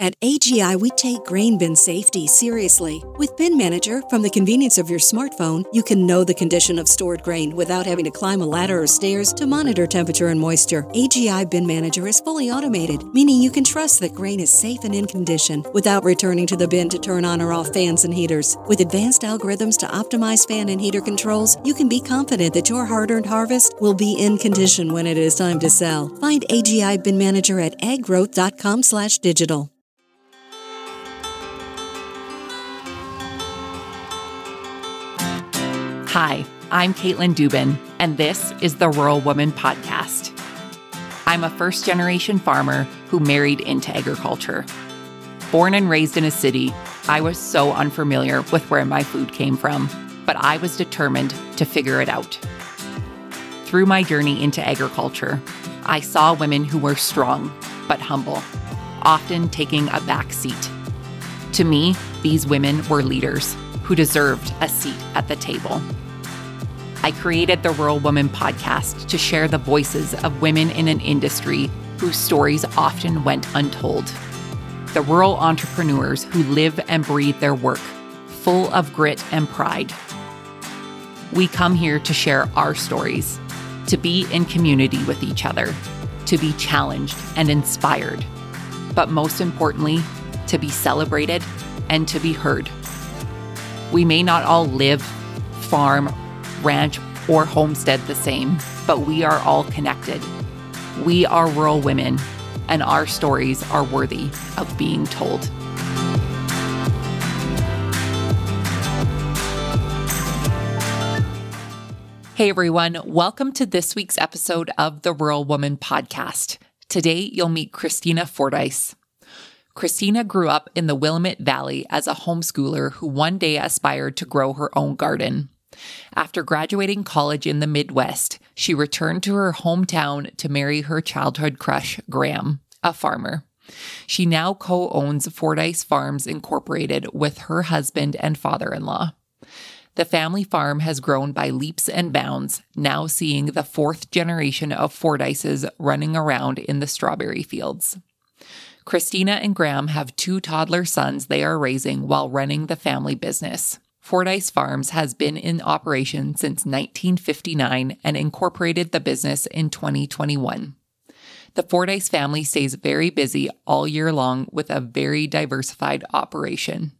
At AGI, we take grain bin safety seriously. With Bin Manager, from the convenience of your smartphone, you can know the condition of stored grain without having to climb a ladder or stairs to monitor temperature and moisture. AGI Bin Manager is fully automated, meaning you can trust that grain is safe and in condition without returning to the bin to turn on or off fans and heaters. With advanced algorithms to optimize fan and heater controls, you can be confident that your hard earned harvest will be in condition when it is time to sell. Find AGI Bin Manager at aggrowth.com slash digital. Hi, I'm Katelyn Duban, and this is the Rural Woman Podcast. I'm a first generation farmer who married into agriculture. Born and raised in a city, I was so unfamiliar with where my food came from, but I was determined to figure it out. Through my journey into agriculture, I saw women who were strong but humble, often taking a back seat. To me, these women were leaders who deserved a seat at the table. I created the Rural Woman podcast to share the voices of women in an industry whose stories often went untold. The rural entrepreneurs who live and breathe their work, full of grit and pride. We come here to share our stories, to be in community with each other, to be challenged and inspired, but most importantly, to be celebrated and to be heard. We may not all live, farm, ranch, or homestead the same, but we are all connected. We are rural women, and our stories are worthy of being told. Hey everyone, welcome to this week's episode of the Rural Woman Podcast. Today you'll meet Christina Fordyce. Christina grew up in the Willamette Valley as a homeschooler who one day aspired to grow her own garden. After graduating college in the Midwest, she returned to her hometown to marry her childhood crush, Graham, a farmer. She now co owns Fordyce Farms Incorporated with her husband and father in law. The family farm has grown by leaps and bounds, now seeing the fourth generation of Fordyces running around in the strawberry fields. Christina and Graham have two toddler sons they are raising while running the family business. Fordyce Farms has been in operation since 1959 and incorporated the business in 2021. The Fordyce family stays very busy all year long with a very diversified operation.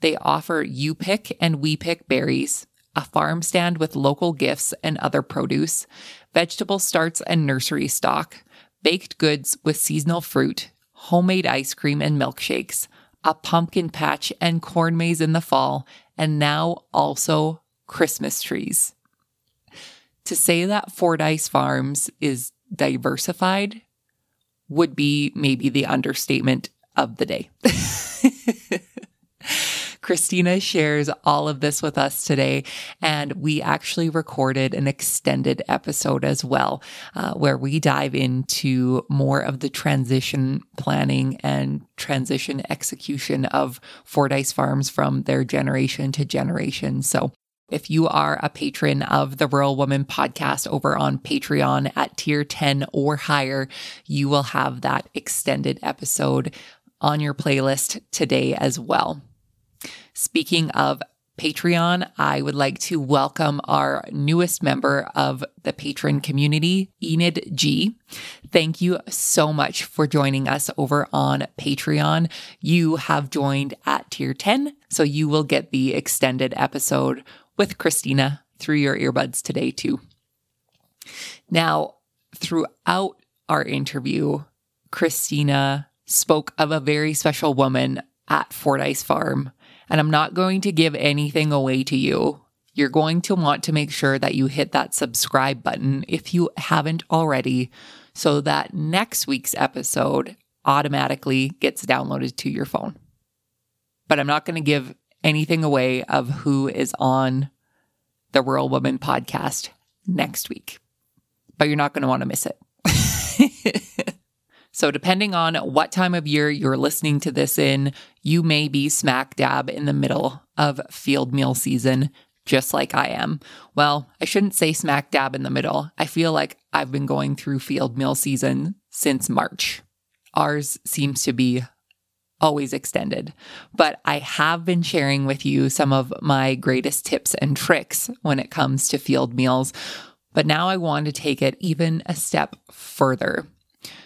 They offer You Pick and We Pick berries, a farm stand with local gifts and other produce, vegetable starts and nursery stock, baked goods with seasonal fruit, homemade ice cream and milkshakes, a pumpkin patch and corn maze in the fall, and now also Christmas trees. To say that Fordyce Farms is diversified would be maybe the understatement of the day. Christina shares all of this with us today. And we actually recorded an extended episode as well, uh, where we dive into more of the transition planning and transition execution of Fordyce Farms from their generation to generation. So if you are a patron of the Rural Woman podcast over on Patreon at tier 10 or higher, you will have that extended episode on your playlist today as well. Speaking of Patreon, I would like to welcome our newest member of the patron community, Enid G. Thank you so much for joining us over on Patreon. You have joined at tier 10, so you will get the extended episode with Christina through your earbuds today, too. Now, throughout our interview, Christina spoke of a very special woman at Fordyce Farm and I'm not going to give anything away to you. You're going to want to make sure that you hit that subscribe button if you haven't already, so that next week's episode automatically gets downloaded to your phone. But I'm not going to give anything away of who is on the Rural Woman podcast next week. But you're not going to want to miss it. So, depending on what time of year you're listening to this in, you may be smack dab in the middle of field meal season, just like I am. Well, I shouldn't say smack dab in the middle. I feel like I've been going through field meal season since March. Ours seems to be always extended. But I have been sharing with you some of my greatest tips and tricks when it comes to field meals. But now I want to take it even a step further.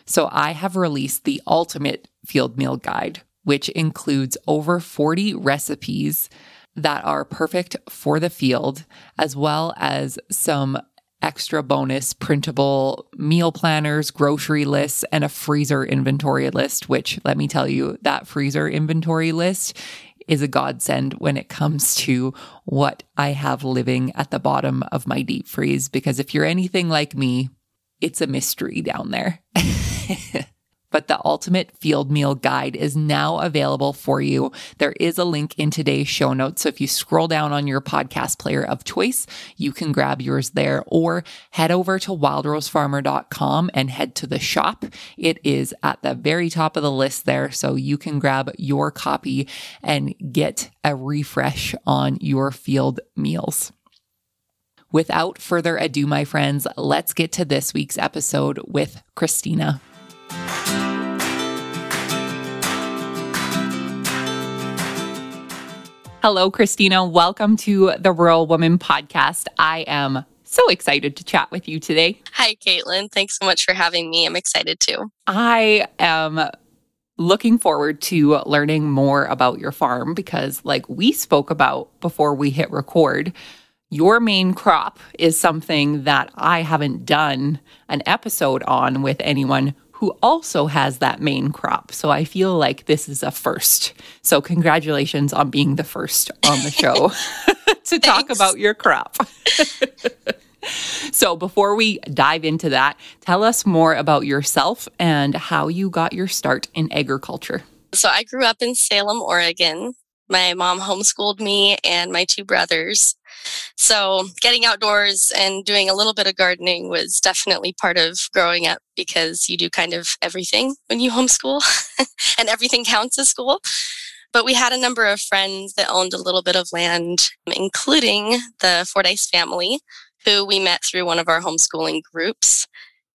So I have released the ultimate field meal guide, which includes over 40 recipes that are perfect for the field, as well as some extra bonus printable meal planners, grocery lists, and a freezer inventory list, which let me tell you, that freezer inventory list is a godsend when it comes to what I have living at the bottom of my deep freeze. Because if you're anything like me, it's a mystery down there. but the ultimate field meal guide is now available for you. There is a link in today's show notes. So if you scroll down on your podcast player of choice, you can grab yours there or head over to wildrosefarmer.com and head to the shop. It is at the very top of the list there. So you can grab your copy and get a refresh on your field meals. Without further ado, my friends, let's get to this week's episode with Christina. Hello, Christina. Welcome to the Rural Woman Podcast. I am so excited to chat with you today. Hi, Katelyn. Thanks so much for having me. I'm excited too. I am looking forward to learning more about your farm because, like we spoke about before we hit record, your main crop is something that I haven't done an episode on with anyone who also has that main crop. So I feel like this is a first. So congratulations on being the first on the show to talk about your crop. so before we dive into that, tell us more about yourself and how you got your start in agriculture. So I grew up in Salem, Oregon. My mom homeschooled me and my two brothers. So, getting outdoors and doing a little bit of gardening was definitely part of growing up because you do kind of everything when you homeschool and everything counts as school. But we had a number of friends that owned a little bit of land, including the Fordyce family, who we met through one of our homeschooling groups.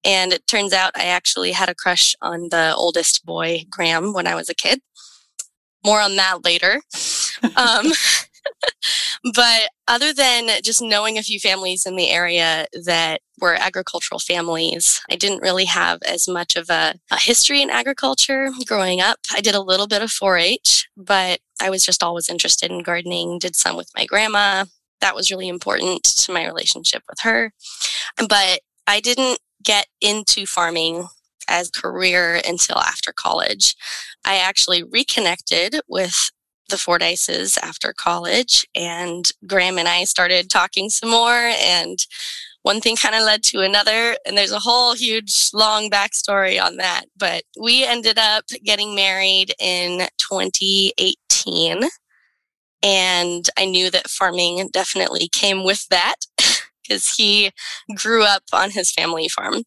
And it turns out I actually had a crush on the oldest boy, Graham, when I was a kid. More on that later. um, but other than just knowing a few families in the area that were agricultural families, I didn't really have as much of a, a history in agriculture growing up. I did a little bit of 4 H, but I was just always interested in gardening, did some with my grandma. That was really important to my relationship with her. But I didn't get into farming as career until after college. I actually reconnected with the Fordyces after college, and Graham and I started talking some more, and one thing kind of led to another, and there's a whole huge long backstory on that. But we ended up getting married in 2018, and I knew that farming definitely came with that because he grew up on his family farm.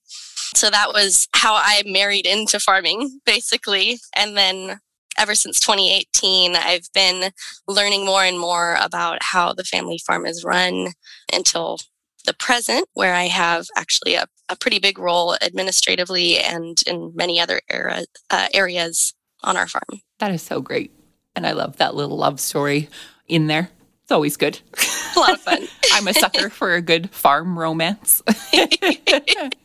So that was how I married into farming, basically. And then ever since 2018, I've been learning more and more about how the family farm is run until the present, where I have actually a, a pretty big role administratively and in many other era, uh, areas on our farm. That is so great. And I love that little love story in there. It's always good. A lot of fun. I'm a sucker for a good farm romance.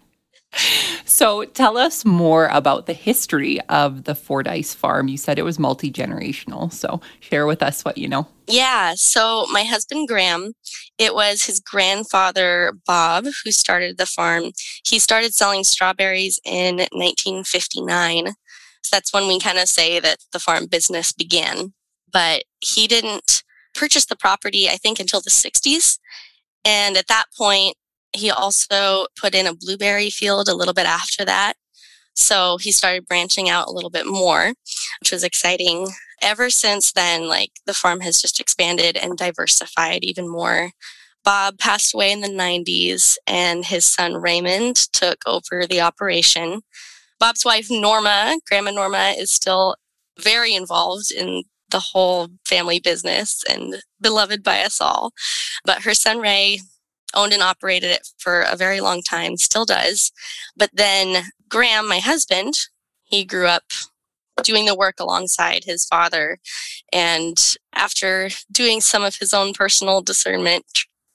So tell us more about the history of the Fordyce farm. You said it was multi generational. So share with us what you know. Yeah. So my husband, Graham, it was his grandfather, Bob, who started the farm. He started selling strawberries in 1959. So that's when we kind of say that the farm business began. But he didn't purchase the property, I think, until the 60s. And at that point, he also put in a blueberry field a little bit after that. So he started branching out a little bit more, which was exciting. Ever since then, like the farm has just expanded and diversified even more. Bob passed away in the 90s and his son Raymond took over the operation. Bob's wife Norma, Grandma Norma, is still very involved in the whole family business and beloved by us all. But her son Ray owned and operated it for a very long time, still does. But then Graham, my husband, he grew up doing the work alongside his father. And after doing some of his own personal discernment,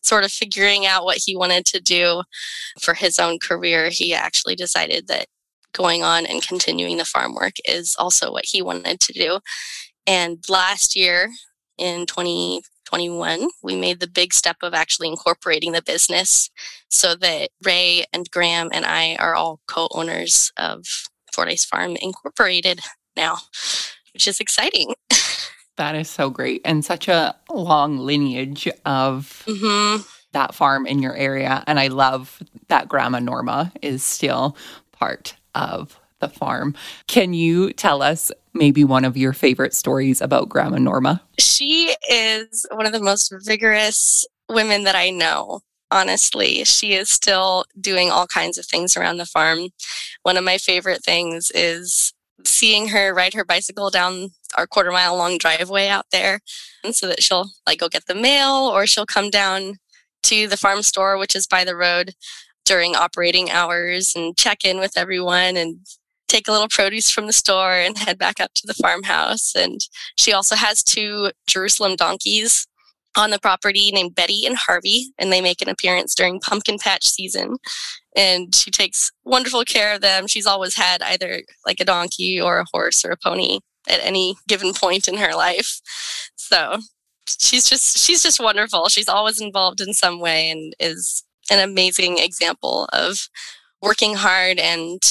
sort of figuring out what he wanted to do for his own career, he actually decided that going on and continuing the farm work is also what he wanted to do. And last year in 2021, we made the big step of actually incorporating the business so that Ray and Graham and I are all co owners of Fordyce Farm Incorporated now, which is exciting. That is so great. And such a long lineage of mm-hmm. that farm in your area. And I love that Grandma Norma is still part of the farm. Can you tell us maybe one of your favorite stories about Grandma Norma? She is one of the most vigorous women that I know. Honestly, she is still doing all kinds of things around the farm. One of my favorite things is seeing her ride her bicycle down our quarter mile long driveway out there and so that she'll like go get the mail or she'll come down to the farm store which is by the road during operating hours and check in with everyone and take a little produce from the store and head back up to the farmhouse and she also has two jerusalem donkeys on the property named Betty and Harvey, and they make an appearance during pumpkin patch season. And she takes wonderful care of them. She's always had either like a donkey or a horse or a pony at any given point in her life. So she's just she's just wonderful. She's always involved in some way and is an amazing example of working hard and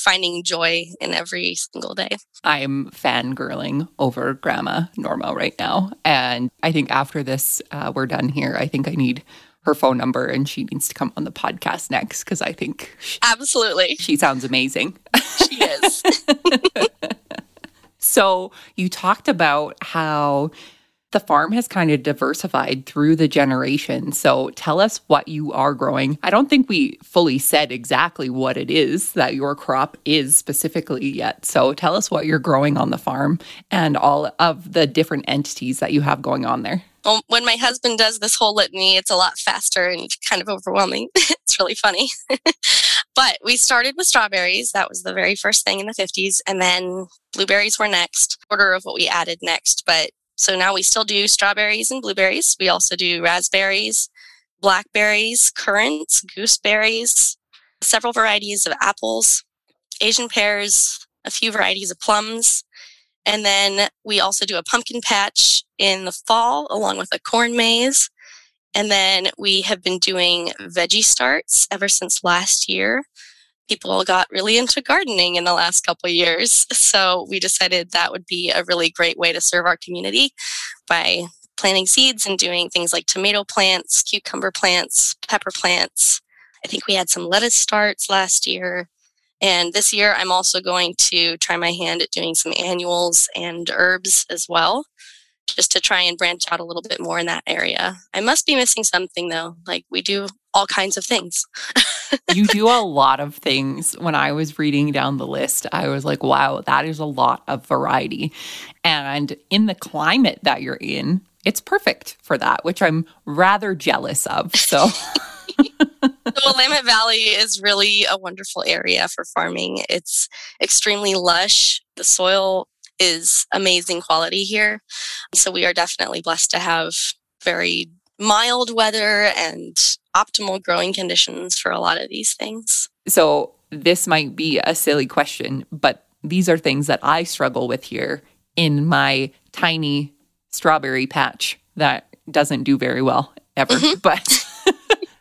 finding joy in every single day. I'm fangirling over Grandma Norma right now. And I think after this, uh, we're done here. I think I need her phone number and she needs to come on the podcast next because I think she, absolutely she sounds amazing. She is. so you talked about how the farm has kind of diversified through the generation. So tell us what you are growing. I don't think we fully said exactly what it is that your crop is specifically yet. So tell us what you're growing on the farm and all of the different entities that you have going on there. Well, when my husband does this whole litany, it's a lot faster and kind of overwhelming. it's really funny. but we started with strawberries. That was the very first thing in the 50s. And then blueberries were next, order of what we added next. But so now we still do strawberries and blueberries. We also do raspberries, blackberries, currants, gooseberries, several varieties of apples, Asian pears, a few varieties of plums. And then we also do a pumpkin patch in the fall along with a corn maze. And then we have been doing veggie starts ever since last year people got really into gardening in the last couple years. So we decided that would be a really great way to serve our community by planting seeds and doing things like tomato plants, cucumber plants, pepper plants. I think we had some lettuce starts last year. And this year, I'm also going to try my hand at doing some annuals and herbs as well, just to try and branch out a little bit more in that area. I must be missing something though. Like we do all kinds of things. you do a lot of things. When I was reading down the list, I was like, wow, that is a lot of variety. And in the climate that you're in, it's perfect for that, which I'm rather jealous of. So. the Willamette Valley is really a wonderful area for farming. It's extremely lush. The soil is amazing quality here. So we are definitely blessed to have very mild weather and optimal growing conditions for a lot of these things. So, this might be a silly question, but these are things that I struggle with here in my tiny strawberry patch that doesn't do very well ever. Mm-hmm. But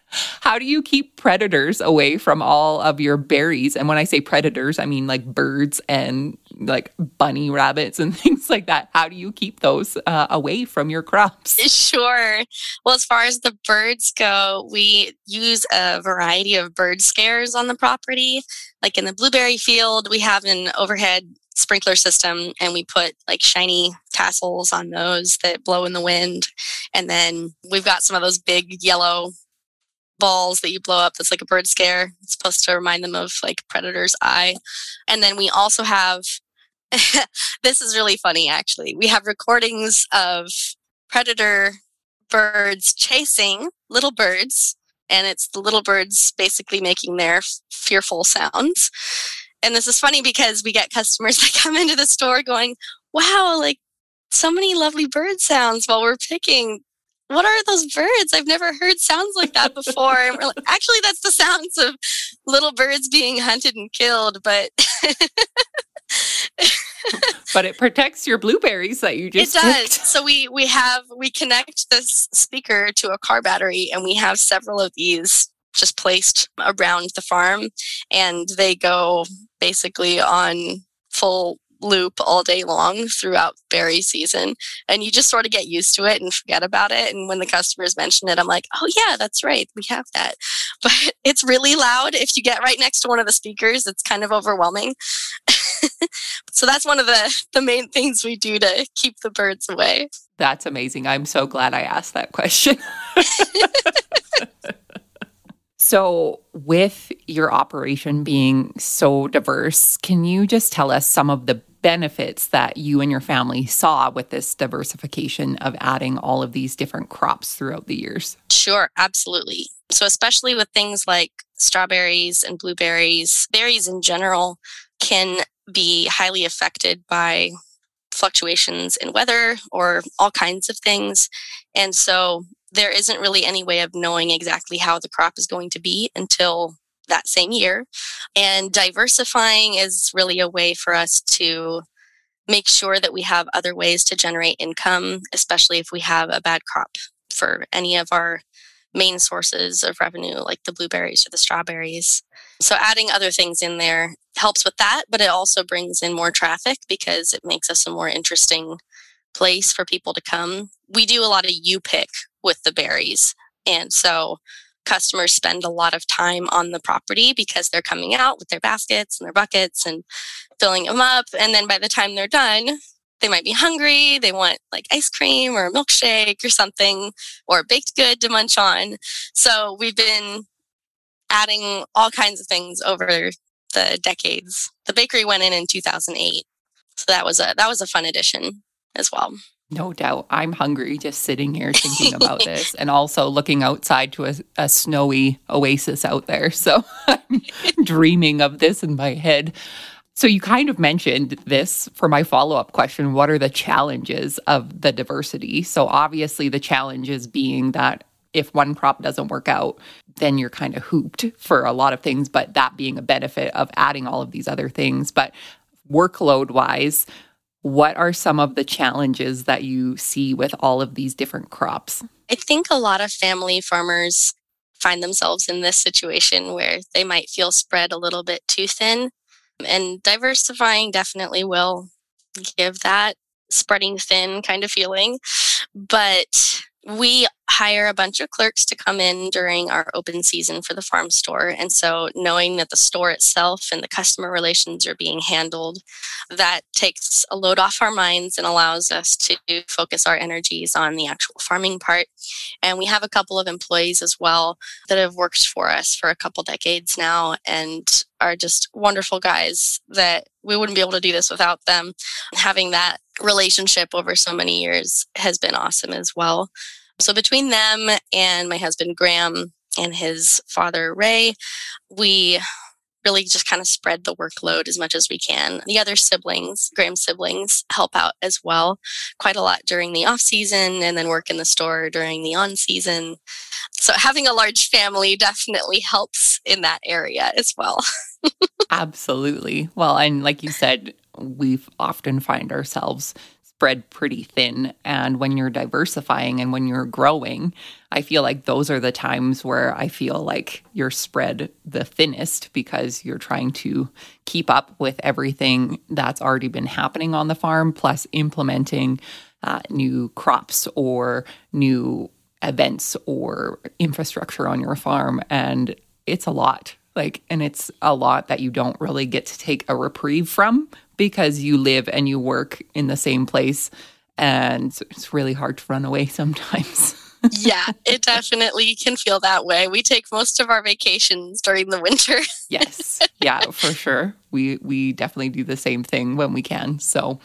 how do you keep predators away from all of your berries? And when I say predators, I mean like birds and like bunny rabbits and things like that. How do you keep those uh, away from your crops? Sure. Well, as far as the birds go, we use a variety of bird scares on the property. Like in the blueberry field, we have an overhead sprinkler system and we put like shiny tassels on those that blow in the wind. And then we've got some of those big yellow balls that you blow up that's like a bird scare. It's supposed to remind them of like predator's eye. And then we also have this is really funny actually. We have recordings of predator birds chasing little birds and it's the little birds basically making their fearful sounds. And this is funny because we get customers that come into the store going, wow, like so many lovely bird sounds while we're picking. What are those birds? I've never heard sounds like that before. And we're like, actually, that's the sounds of little birds being hunted and killed. But but it protects your blueberries that you just it does picked. so we we have we connect this speaker to a car battery and we have several of these just placed around the farm and they go basically on full loop all day long throughout berry season and you just sort of get used to it and forget about it and when the customers mention it i'm like oh yeah that's right we have that. But it's really loud if you get right next to one of the speakers it's kind of overwhelming. So that's one of the the main things we do to keep the birds away. That's amazing i'm so glad i asked that question. So, with your operation being so diverse, can you just tell us some of the benefits that you and your family saw with this diversification of adding all of these different crops throughout the years? Sure, absolutely. So, especially with things like strawberries and blueberries, berries in general can be highly affected by fluctuations in weather or all kinds of things. And so, there isn't really any way of knowing exactly how the crop is going to be until that same year. And diversifying is really a way for us to make sure that we have other ways to generate income, especially if we have a bad crop for any of our main sources of revenue, like the blueberries or the strawberries. So, adding other things in there helps with that, but it also brings in more traffic because it makes us a more interesting place for people to come. We do a lot of you pick with the berries. And so customers spend a lot of time on the property because they're coming out with their baskets and their buckets and filling them up. And then by the time they're done, they might be hungry. They want like ice cream or a milkshake or something or a baked good to munch on. So we've been adding all kinds of things over the decades. The bakery went in in 2008. So that was a that was a fun addition as well. No doubt. I'm hungry just sitting here thinking about this and also looking outside to a, a snowy oasis out there. So I'm dreaming of this in my head. So you kind of mentioned this for my follow up question. What are the challenges of the diversity? So obviously, the challenges being that if one crop doesn't work out, then you're kind of hooped for a lot of things, but that being a benefit of adding all of these other things. But workload wise, what are some of the challenges that you see with all of these different crops? I think a lot of family farmers find themselves in this situation where they might feel spread a little bit too thin. And diversifying definitely will give that spreading thin kind of feeling. But we hire a bunch of clerks to come in during our open season for the farm store. And so, knowing that the store itself and the customer relations are being handled, that takes a load off our minds and allows us to focus our energies on the actual farming part. And we have a couple of employees as well that have worked for us for a couple decades now and are just wonderful guys that we wouldn't be able to do this without them. Having that relationship over so many years has been awesome as well. So between them and my husband Graham and his father Ray, we really just kind of spread the workload as much as we can. The other siblings, Graham's siblings, help out as well quite a lot during the off season and then work in the store during the on season. So having a large family definitely helps in that area as well. Absolutely. Well, and like you said, we often find ourselves spread pretty thin. And when you're diversifying and when you're growing, I feel like those are the times where I feel like you're spread the thinnest because you're trying to keep up with everything that's already been happening on the farm, plus implementing uh, new crops or new events or infrastructure on your farm. And it's a lot. Like, and it's a lot that you don't really get to take a reprieve from because you live and you work in the same place. And it's really hard to run away sometimes. yeah, it definitely can feel that way. We take most of our vacations during the winter. yes. Yeah, for sure. We we definitely do the same thing when we can. So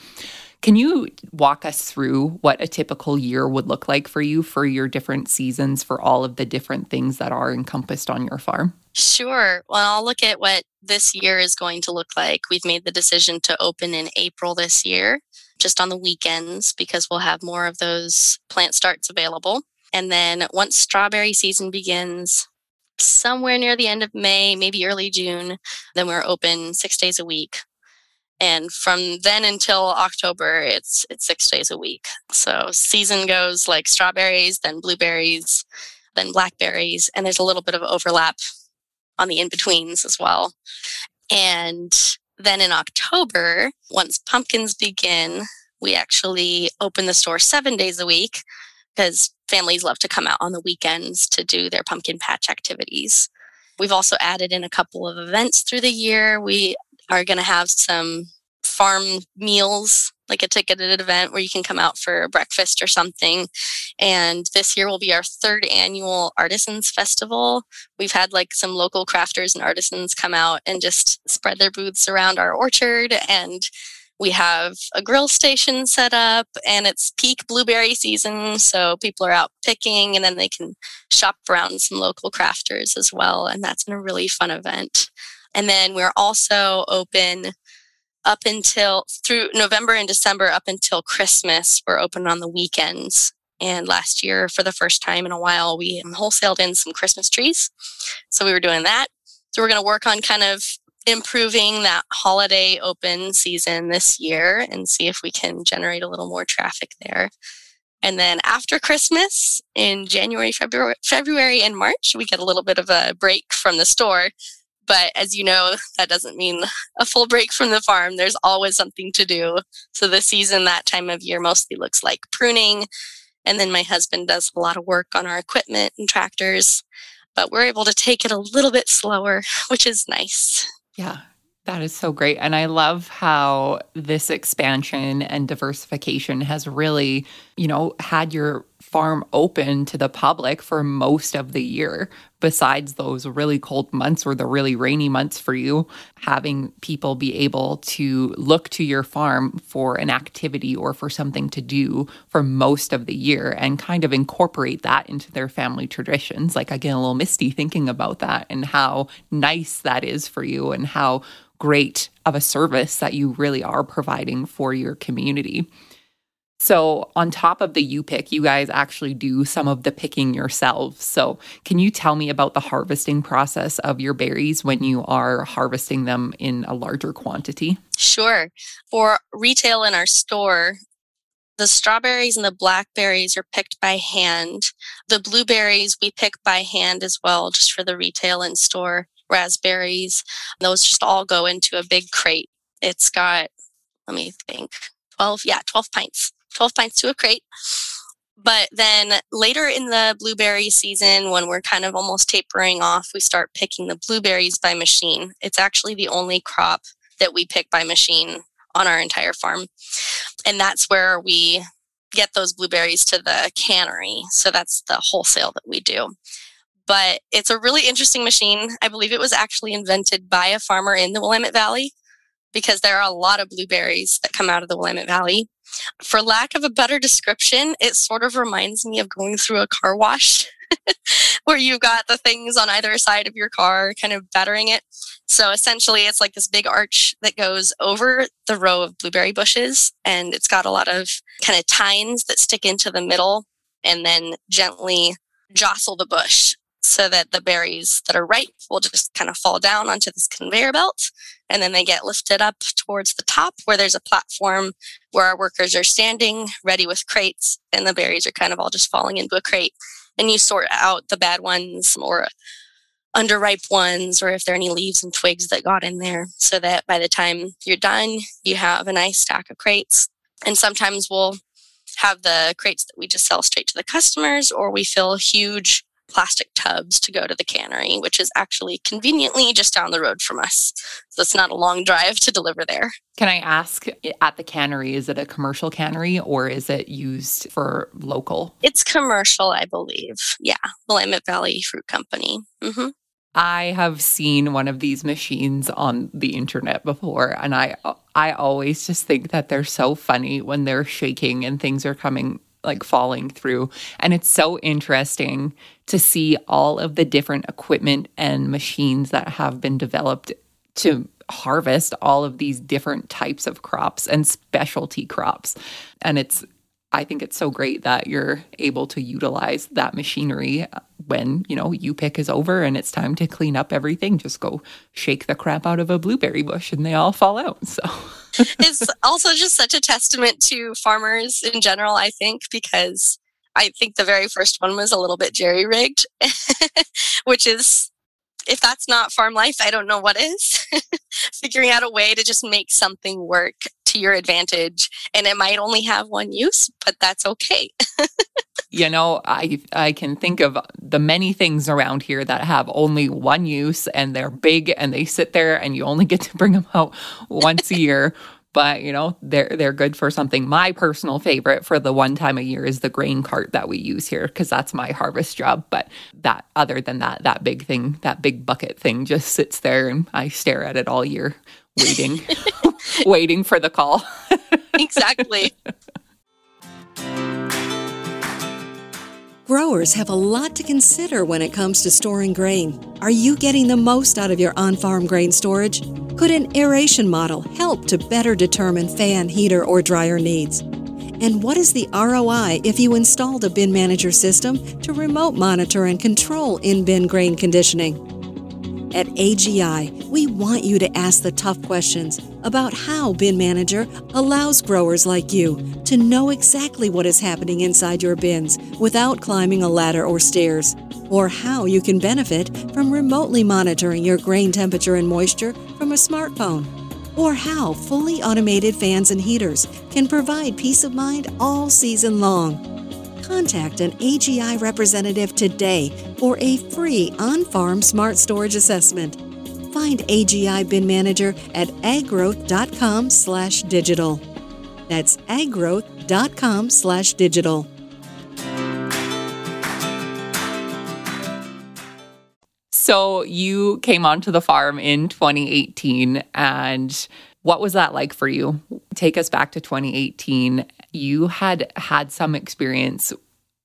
Can you walk us through what a typical year would look like for you for your different seasons for all of the different things that are encompassed on your farm? Sure. Well, I'll look at what this year is going to look like. We've made the decision to open in April this year, just on the weekends, because we'll have more of those plant starts available. And then once strawberry season begins, somewhere near the end of May, maybe early June, then we're open six days a week and from then until October, it's it's six days a week. So season goes like strawberries, then blueberries, then blackberries, and there's a little bit of overlap on the in betweens as well. And then in October, once pumpkins begin, we actually open the store seven days a week because families love to come out on the weekends to do their pumpkin patch activities. We've also added in a couple of events through the year. We are going to have some farm meals, like a ticketed event where you can come out for breakfast or something. And this year will be our third annual Artisans Festival. We've had like some local crafters and artisans come out and just spread their booths around our orchard. And we have a grill station set up and it's peak blueberry season. So people are out picking and then they can shop around some local crafters as well. And that's been a really fun event. And then we're also open up until through November and December up until Christmas. We're open on the weekends. And last year, for the first time in a while, we wholesaled in some Christmas trees. So we were doing that. So we're going to work on kind of improving that holiday open season this year and see if we can generate a little more traffic there. And then after Christmas in January, February, February and March, we get a little bit of a break from the store but as you know, that doesn't mean a full break from the farm. There's always something to do. So the season that time of year mostly looks like pruning. And then my husband does a lot of work on our equipment and tractors. But we're able to take it a little bit slower, which is nice. Yeah, that is so great. And I love how this expansion and diversification has really, you know, had your farm open to the public for most of the year, besides those really cold months or the really rainy months for you, having people be able to look to your farm for an activity or for something to do for most of the year and kind of incorporate that into their family traditions. Like I get a little misty thinking about that and how nice that is for you and how great of a service that you really are providing for your community. So, on top of the you pick, you guys actually do some of the picking yourselves. So, can you tell me about the harvesting process of your berries when you are harvesting them in a larger quantity? Sure. For retail in our store, the strawberries and the blackberries are picked by hand. The blueberries we pick by hand as well, just for the retail in store raspberries. Those just all go into a big crate. It's got, let me think, 12, yeah, 12 pints, 12 pints to a crate. But then later in the blueberry season, when we're kind of almost tapering off, we start picking the blueberries by machine. It's actually the only crop that we pick by machine on our entire farm. And that's where we get those blueberries to the cannery. So that's the wholesale that we do but it's a really interesting machine. I believe it was actually invented by a farmer in the Willamette Valley because there are a lot of blueberries that come out of the Willamette Valley. For lack of a better description, it sort of reminds me of going through a car wash where you've got the things on either side of your car kind of battering it. So essentially, it's like this big arch that goes over the row of blueberry bushes, and it's got a lot of kind of tines that stick into the middle and then gently jostle the bush so that the berries that are ripe will just kind of fall down onto this conveyor belt and then they get lifted up towards the top where there's a platform where our workers are standing ready with crates and the berries are kind of all just falling into a crate. And you sort out the bad ones or underripe ones or if there are any leaves and twigs that got in there so that by the time you're done you have a nice stack of crates. And sometimes we'll have the crates that we just sell straight to the customers or we fill huge plastic tubs to go to the cannery, which is actually conveniently just down the road from us. So it's not a long drive to deliver there. Can I ask at the cannery, is it a commercial cannery or is it used for local? It's commercial, I believe. Yeah, Willamette Valley Fruit Company. Mm-hmm. I have seen one of these machines on the internet before and I I always just think that they're so funny when they're shaking and things are coming like falling through. And it's so interesting to see all of the different equipment and machines that have been developed to harvest all of these different types of crops and specialty crops. And it's I think it's so great that you're able to utilize that machinery uh, when, you know, you pick is over and it's time to clean up everything. Just go shake the crap out of a blueberry bush and they all fall out. So it's also just such a testament to farmers in general, I think, because I think the very first one was a little bit jerry rigged, which is if that's not farm life, I don't know what is. Figuring out a way to just make something work to your advantage and it might only have one use but that's okay you know i i can think of the many things around here that have only one use and they're big and they sit there and you only get to bring them out once a year but you know they're they're good for something my personal favorite for the one time a year is the grain cart that we use here because that's my harvest job but that other than that that big thing that big bucket thing just sits there and i stare at it all year waiting waiting for the call. exactly. Growers have a lot to consider when it comes to storing grain. Are you getting the most out of your on farm grain storage? Could an aeration model help to better determine fan, heater, or dryer needs? And what is the ROI if you installed a bin manager system to remote monitor and control in bin grain conditioning? At AGI, we want you to ask the tough questions about how Bin Manager allows growers like you to know exactly what is happening inside your bins without climbing a ladder or stairs, or how you can benefit from remotely monitoring your grain temperature and moisture from a smartphone, or how fully automated fans and heaters can provide peace of mind all season long. Contact an AGI representative today for a free on farm smart storage assessment. Find AGI Bin Manager at aggrowth.com slash digital. That's aggrowth.com slash digital. So you came onto the farm in 2018 and what was that like for you? Take us back to 2018 you had had some experience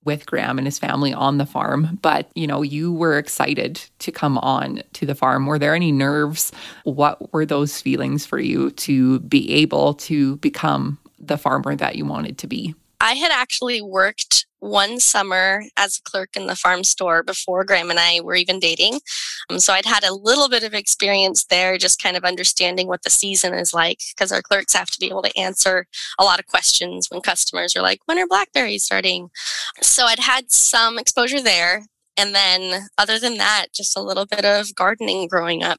with Graham and his family on the farm, but you know, you were excited to come on to the farm. Were there any nerves? What were those feelings for you to be able to become the farmer that you wanted to be? I had actually worked one summer as a clerk in the farm store before Graham and I were even dating. Um, so I'd had a little bit of experience there, just kind of understanding what the season is like, because our clerks have to be able to answer a lot of questions when customers are like, when are blackberries starting? So I'd had some exposure there. And then, other than that, just a little bit of gardening growing up.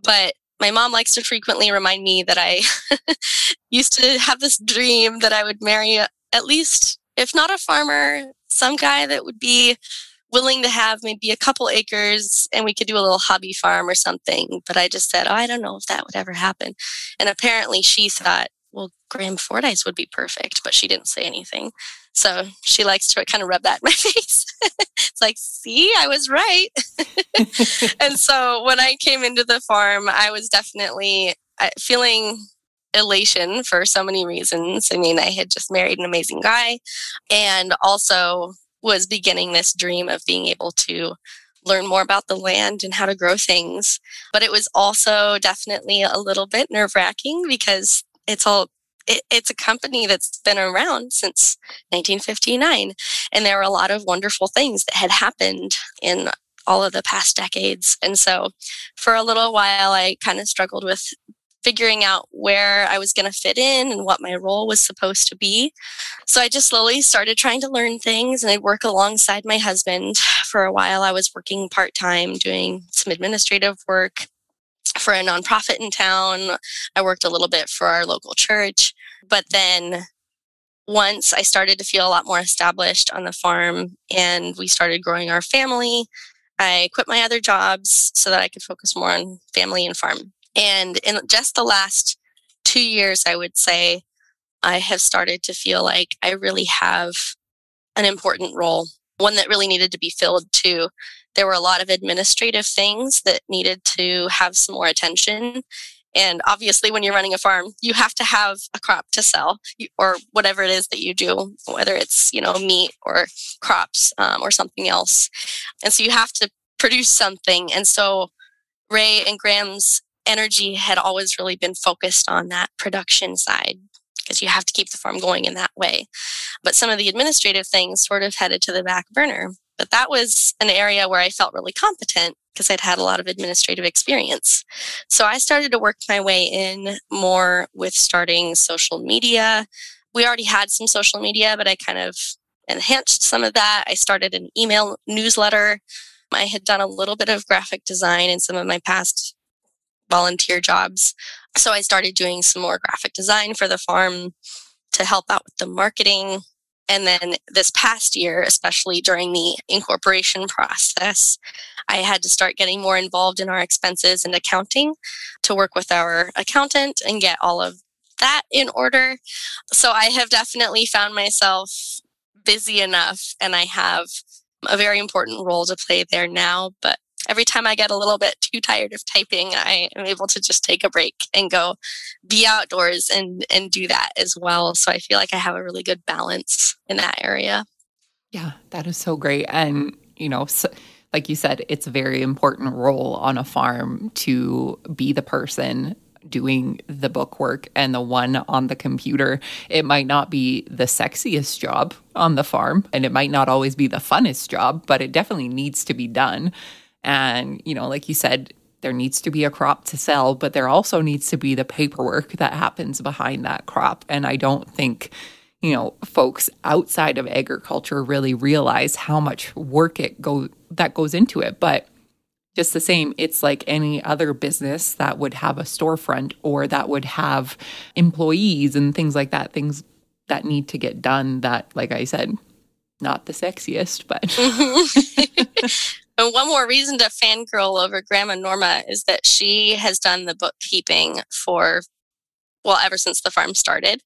But my mom likes to frequently remind me that I used to have this dream that I would marry at least if not a farmer, some guy that would be willing to have maybe a couple acres and we could do a little hobby farm or something. But I just said, oh, I don't know if that would ever happen. And apparently she thought, well, Graham Fordyce would be perfect, but she didn't say anything. So she likes to kind of rub that in my face. it's like, see, I was right. and so when I came into the farm, I was definitely uh, feeling elation for so many reasons. I mean, I had just married an amazing guy and also was beginning this dream of being able to learn more about the land and how to grow things. But it was also definitely a little bit nerve wracking because it's all it, it's a company that's been around since 1959 and there were a lot of wonderful things that had happened in all of the past decades and so for a little while i kind of struggled with figuring out where I was going to fit in and what my role was supposed to be. So I just slowly started trying to learn things and I'd work alongside my husband. For a while, I was working part time doing some administrative work for a nonprofit in town. I worked a little bit for our local church. But then once I started to feel a lot more established on the farm and we started growing our family, I quit my other jobs so that I could focus more on family and farm. And in just the last two years, I would say, I have started to feel like I really have an important role, one that really needed to be filled too. there were a lot of administrative things that needed to have some more attention. And obviously, when you're running a farm, you have to have a crop to sell or whatever it is that you do, whether it's, you know, meat or crops um, or something else. And so you have to produce something. And so Ray and Graham's energy had always really been focused on that production side because you have to keep the farm going in that way. But some of the administrative things sort of headed to the back burner. But that was an area where I felt really competent because I'd had a lot of administrative experience. So I started to work my way in more with starting social media. We already had some social media, but I kind of enhanced some of that. I started an email newsletter. I had done a little bit of graphic design in some of my past volunteer jobs. So I started doing some more graphic design for the farm to help out with the marketing. And then this past year, especially during the incorporation process, I had to start getting more involved in our expenses and accounting to work with our accountant and get all of that in order. So I have definitely found myself busy enough and I have a very important role to play there now, but every time I get a little bit too tired of typing, I am able to just take a break and go be outdoors and and do that as well. So I feel like I have a really good balance in that area. Yeah, that is so great. And you know, so, like you said, it's a very important role on a farm to be the person doing the book work and the one on the computer. It might not be the sexiest job on the farm and it might not always be the funnest job, but it definitely needs to be done. And, you know, like you said, there needs to be a crop to sell, but there also needs to be the paperwork that happens behind that crop. And I don't think, you know, folks outside of agriculture really realize how much work it go that goes into it. But just the same, it's like any other business that would have a storefront or that would have employees and things like that, things that need to get done that, like I said, not the sexiest, but And one more reason to fangirl over Grandma Norma is that she has done the bookkeeping for, well, ever since the farm started.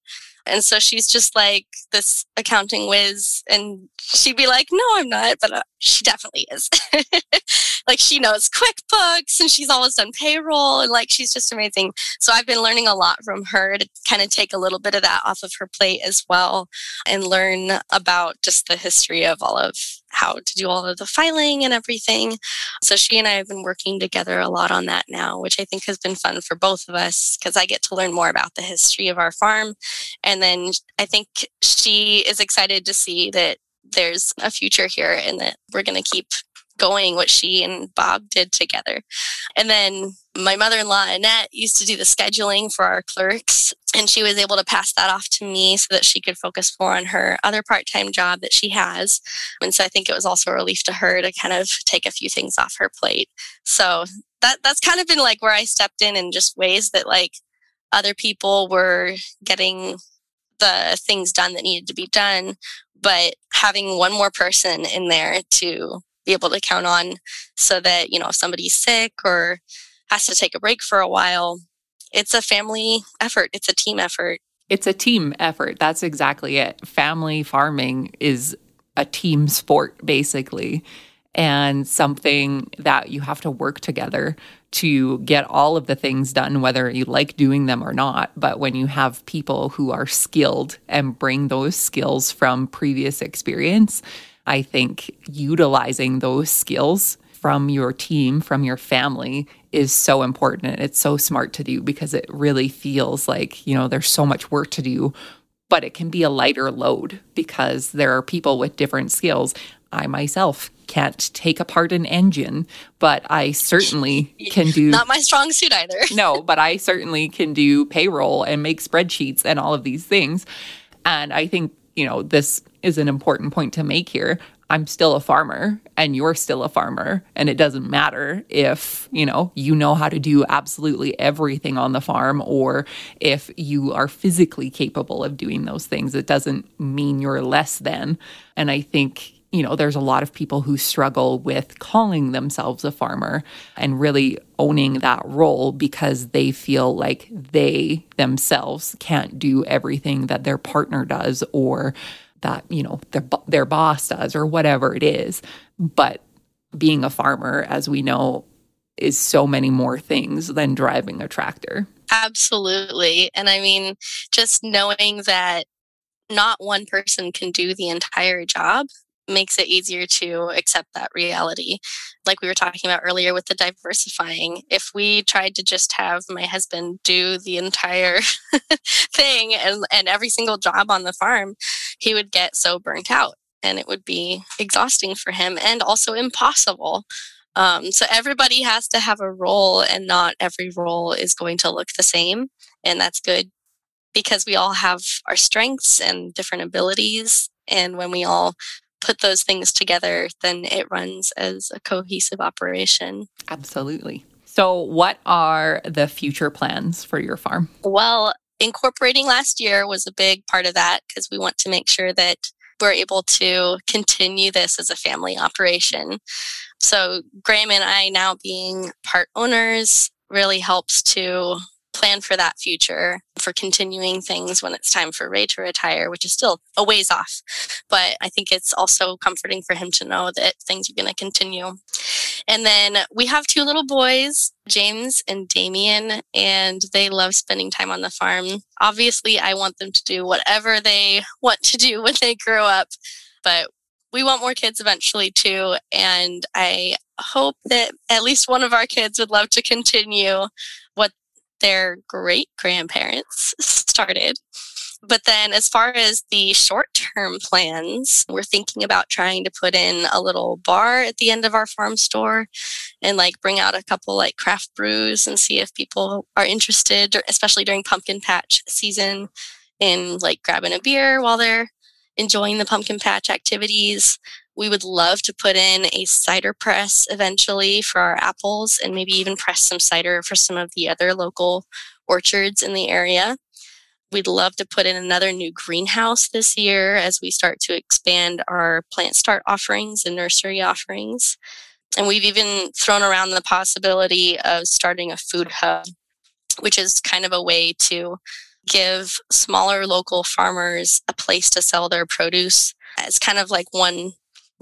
And so she's just like this accounting whiz. And she'd be like, no, I'm not, but she definitely is. like she knows QuickBooks and she's always done payroll and like she's just amazing. So I've been learning a lot from her to kind of take a little bit of that off of her plate as well and learn about just the history of all of how to do all of the filing and everything. So she and I have been working together a lot on that now, which I think has been fun for both of us because I get to learn more about the history of our farm. And then I think she is excited to see that there's a future here and that we're going to keep going what she and Bob did together. And then my mother in law, Annette, used to do the scheduling for our clerks, and she was able to pass that off to me so that she could focus more on her other part time job that she has. And so I think it was also a relief to her to kind of take a few things off her plate. So that that's kind of been like where I stepped in in just ways that like other people were getting the things done that needed to be done but having one more person in there to be able to count on so that, you know, if somebody's sick or has to take a break for a while, it's a family effort, it's a team effort. It's a team effort. That's exactly it. Family farming is a team sport, basically, and something that you have to work together to get all of the things done, whether you like doing them or not. But when you have people who are skilled and bring those skills from previous experience, I think utilizing those skills from your team, from your family is so important. It's so smart to do because it really feels like, you know, there's so much work to do, but it can be a lighter load because there are people with different skills. I myself can't take apart an engine, but I certainly can do. Not my strong suit either. no, but I certainly can do payroll and make spreadsheets and all of these things. And I think, you know, this is an important point to make here. I'm still a farmer and you're still a farmer. And it doesn't matter if, you know, you know how to do absolutely everything on the farm or if you are physically capable of doing those things. It doesn't mean you're less than. And I think, you know, there's a lot of people who struggle with calling themselves a farmer and really owning that role because they feel like they themselves can't do everything that their partner does or that you know their their boss does or whatever it is but being a farmer, as we know, is so many more things than driving a tractor. Absolutely. And I mean, just knowing that not one person can do the entire job makes it easier to accept that reality. Like we were talking about earlier with the diversifying, if we tried to just have my husband do the entire thing and, and every single job on the farm, he would get so burnt out and it would be exhausting for him and also impossible. Um, so everybody has to have a role, and not every role is going to look the same. And that's good because we all have our strengths and different abilities. And when we all put those things together, then it runs as a cohesive operation. Absolutely. So, what are the future plans for your farm? Well, incorporating last year was a big part of that because we want to make sure that we're able to continue this as a family operation. So, Graham and I now being part owners really helps to plan for that future for continuing things when it's time for Ray to retire, which is still a ways off. But I think it's also comforting for him to know that things are going to continue. And then we have two little boys, James and Damien, and they love spending time on the farm. Obviously, I want them to do whatever they want to do when they grow up, but we want more kids eventually too. And I hope that at least one of our kids would love to continue their great grandparents started. But then, as far as the short term plans, we're thinking about trying to put in a little bar at the end of our farm store and like bring out a couple like craft brews and see if people are interested, especially during pumpkin patch season, in like grabbing a beer while they're enjoying the pumpkin patch activities. We would love to put in a cider press eventually for our apples and maybe even press some cider for some of the other local orchards in the area. We'd love to put in another new greenhouse this year as we start to expand our plant start offerings and nursery offerings. And we've even thrown around the possibility of starting a food hub, which is kind of a way to give smaller local farmers a place to sell their produce as kind of like one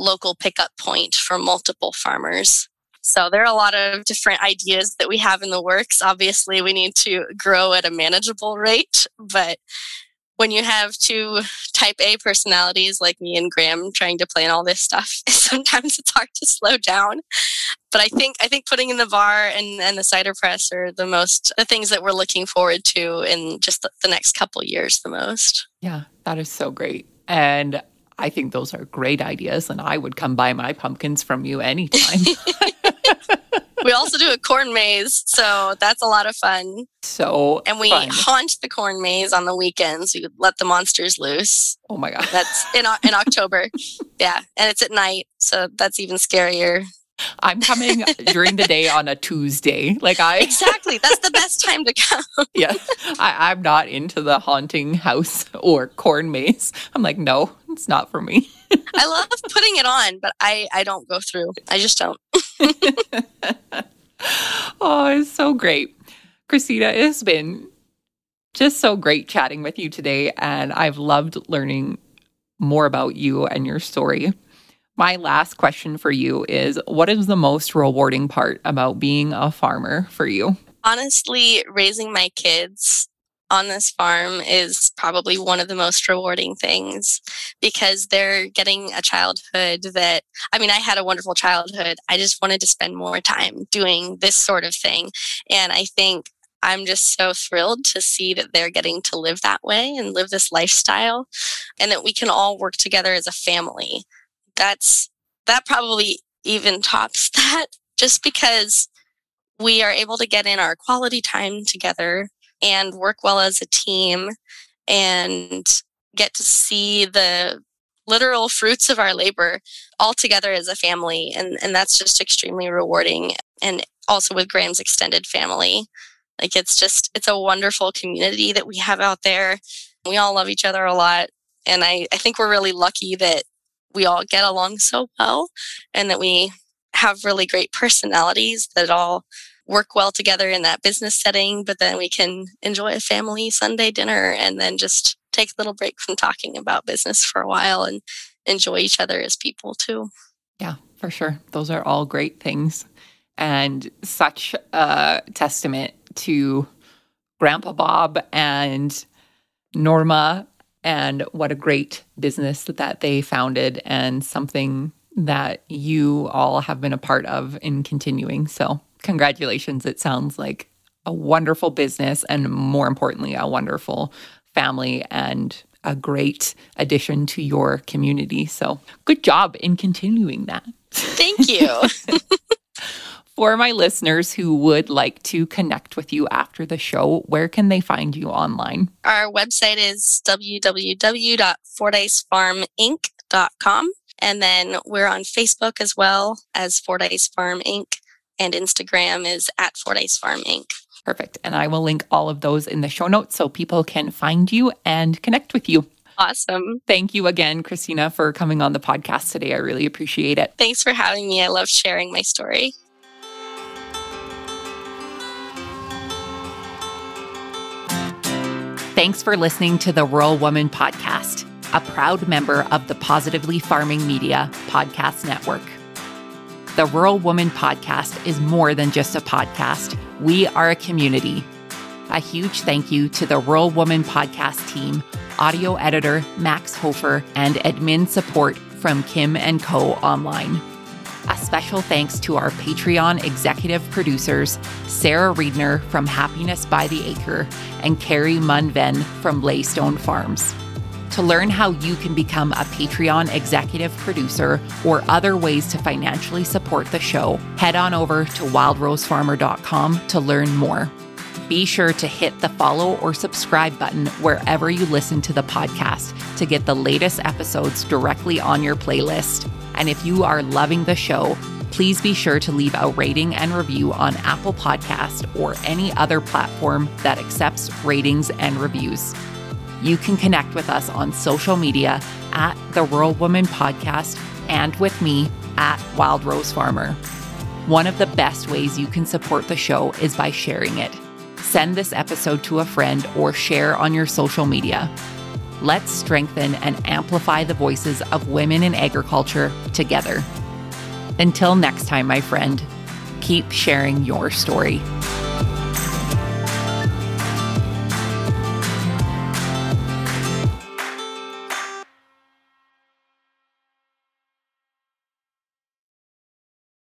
local pickup point for multiple farmers. So there are a lot of different ideas that we have in the works. Obviously, we need to grow at a manageable rate, but when you have two type A personalities like me and Graham trying to plan all this stuff, sometimes it's hard to slow down. But I think I think putting in the bar and, and the cider press are the most the things that we're looking forward to in just the, the next couple years the most. Yeah, that is so great. And I think those are great ideas, and I would come buy my pumpkins from you anytime. we also do a corn maze, so that's a lot of fun. So and we fun. haunt the corn maze on the weekends. We let the monsters loose. Oh my god, that's in in October. yeah, and it's at night, so that's even scarier. I'm coming during the day on a Tuesday. Like I exactly that's the best time to come. yeah, I, I'm not into the haunting house or corn maze. I'm like, no, it's not for me. I love putting it on, but I I don't go through. I just don't. oh, it's so great, Christina. It has been just so great chatting with you today, and I've loved learning more about you and your story. My last question for you is What is the most rewarding part about being a farmer for you? Honestly, raising my kids on this farm is probably one of the most rewarding things because they're getting a childhood that I mean I had a wonderful childhood. I just wanted to spend more time doing this sort of thing. And I think I'm just so thrilled to see that they're getting to live that way and live this lifestyle and that we can all work together as a family that's that probably even tops that just because we are able to get in our quality time together and work well as a team and get to see the literal fruits of our labor all together as a family. And and that's just extremely rewarding. And also with Graham's extended family. Like it's just it's a wonderful community that we have out there. We all love each other a lot. And I, I think we're really lucky that we all get along so well and that we have really great personalities that all work well together in that business setting, but then we can enjoy a family Sunday dinner and then just take a little break from talking about business for a while and enjoy each other as people too. Yeah, For sure. Those are all great things and such a testament to Grandpa Bob and Norma and what a great business that they founded and something that you all have been a part of in continuing. So, congratulations. It sounds like a wonderful business and, more importantly, a wonderful family and a great addition to your community. So, good job in continuing that. Thank you. For my listeners who would like to connect with you after the show, where can they find you online? Our website is www.fordycefarminc.com. And then we're on Facebook as well as Fordyce Farm Inc. And Instagram is at Fordyce Farm Inc. Perfect. And I will link all of those in the show notes so people can find you and connect with you. Awesome. Thank you again, Christina, for coming on the podcast today. I really appreciate it. Thanks for having me. I love sharing my story. Thanks for listening to the Rural Woman Podcast, a proud member of the Positively Farming Media Podcast Network. The Rural Woman Podcast is more than just a podcast, we are a community. A huge thank you to the Rural Woman Podcast team, audio editor Max Hofer, and admin support from Kim and Co. Online. A special thanks to our Patreon executive producers, Sarah Reedner from Happiness by the Acre and Carrie Munven from Laystone Farms. To learn how you can become a Patreon executive producer or other ways to financially support the show, head on over to wildrosefarmer.com to learn more. Be sure to hit the follow or subscribe button wherever you listen to the podcast to get the latest episodes directly on your playlist. And if you are loving the show, please be sure to leave a rating and review on Apple Podcast or any other platform that accepts ratings and reviews. You can connect with us on social media at the Rural Woman Podcast and with me at Wild Rose Farmer. One of the best ways you can support the show is by sharing it. Send this episode to a friend or share on your social media. Let's strengthen and amplify the voices of women in agriculture together. Until next time, my friend, keep sharing your story.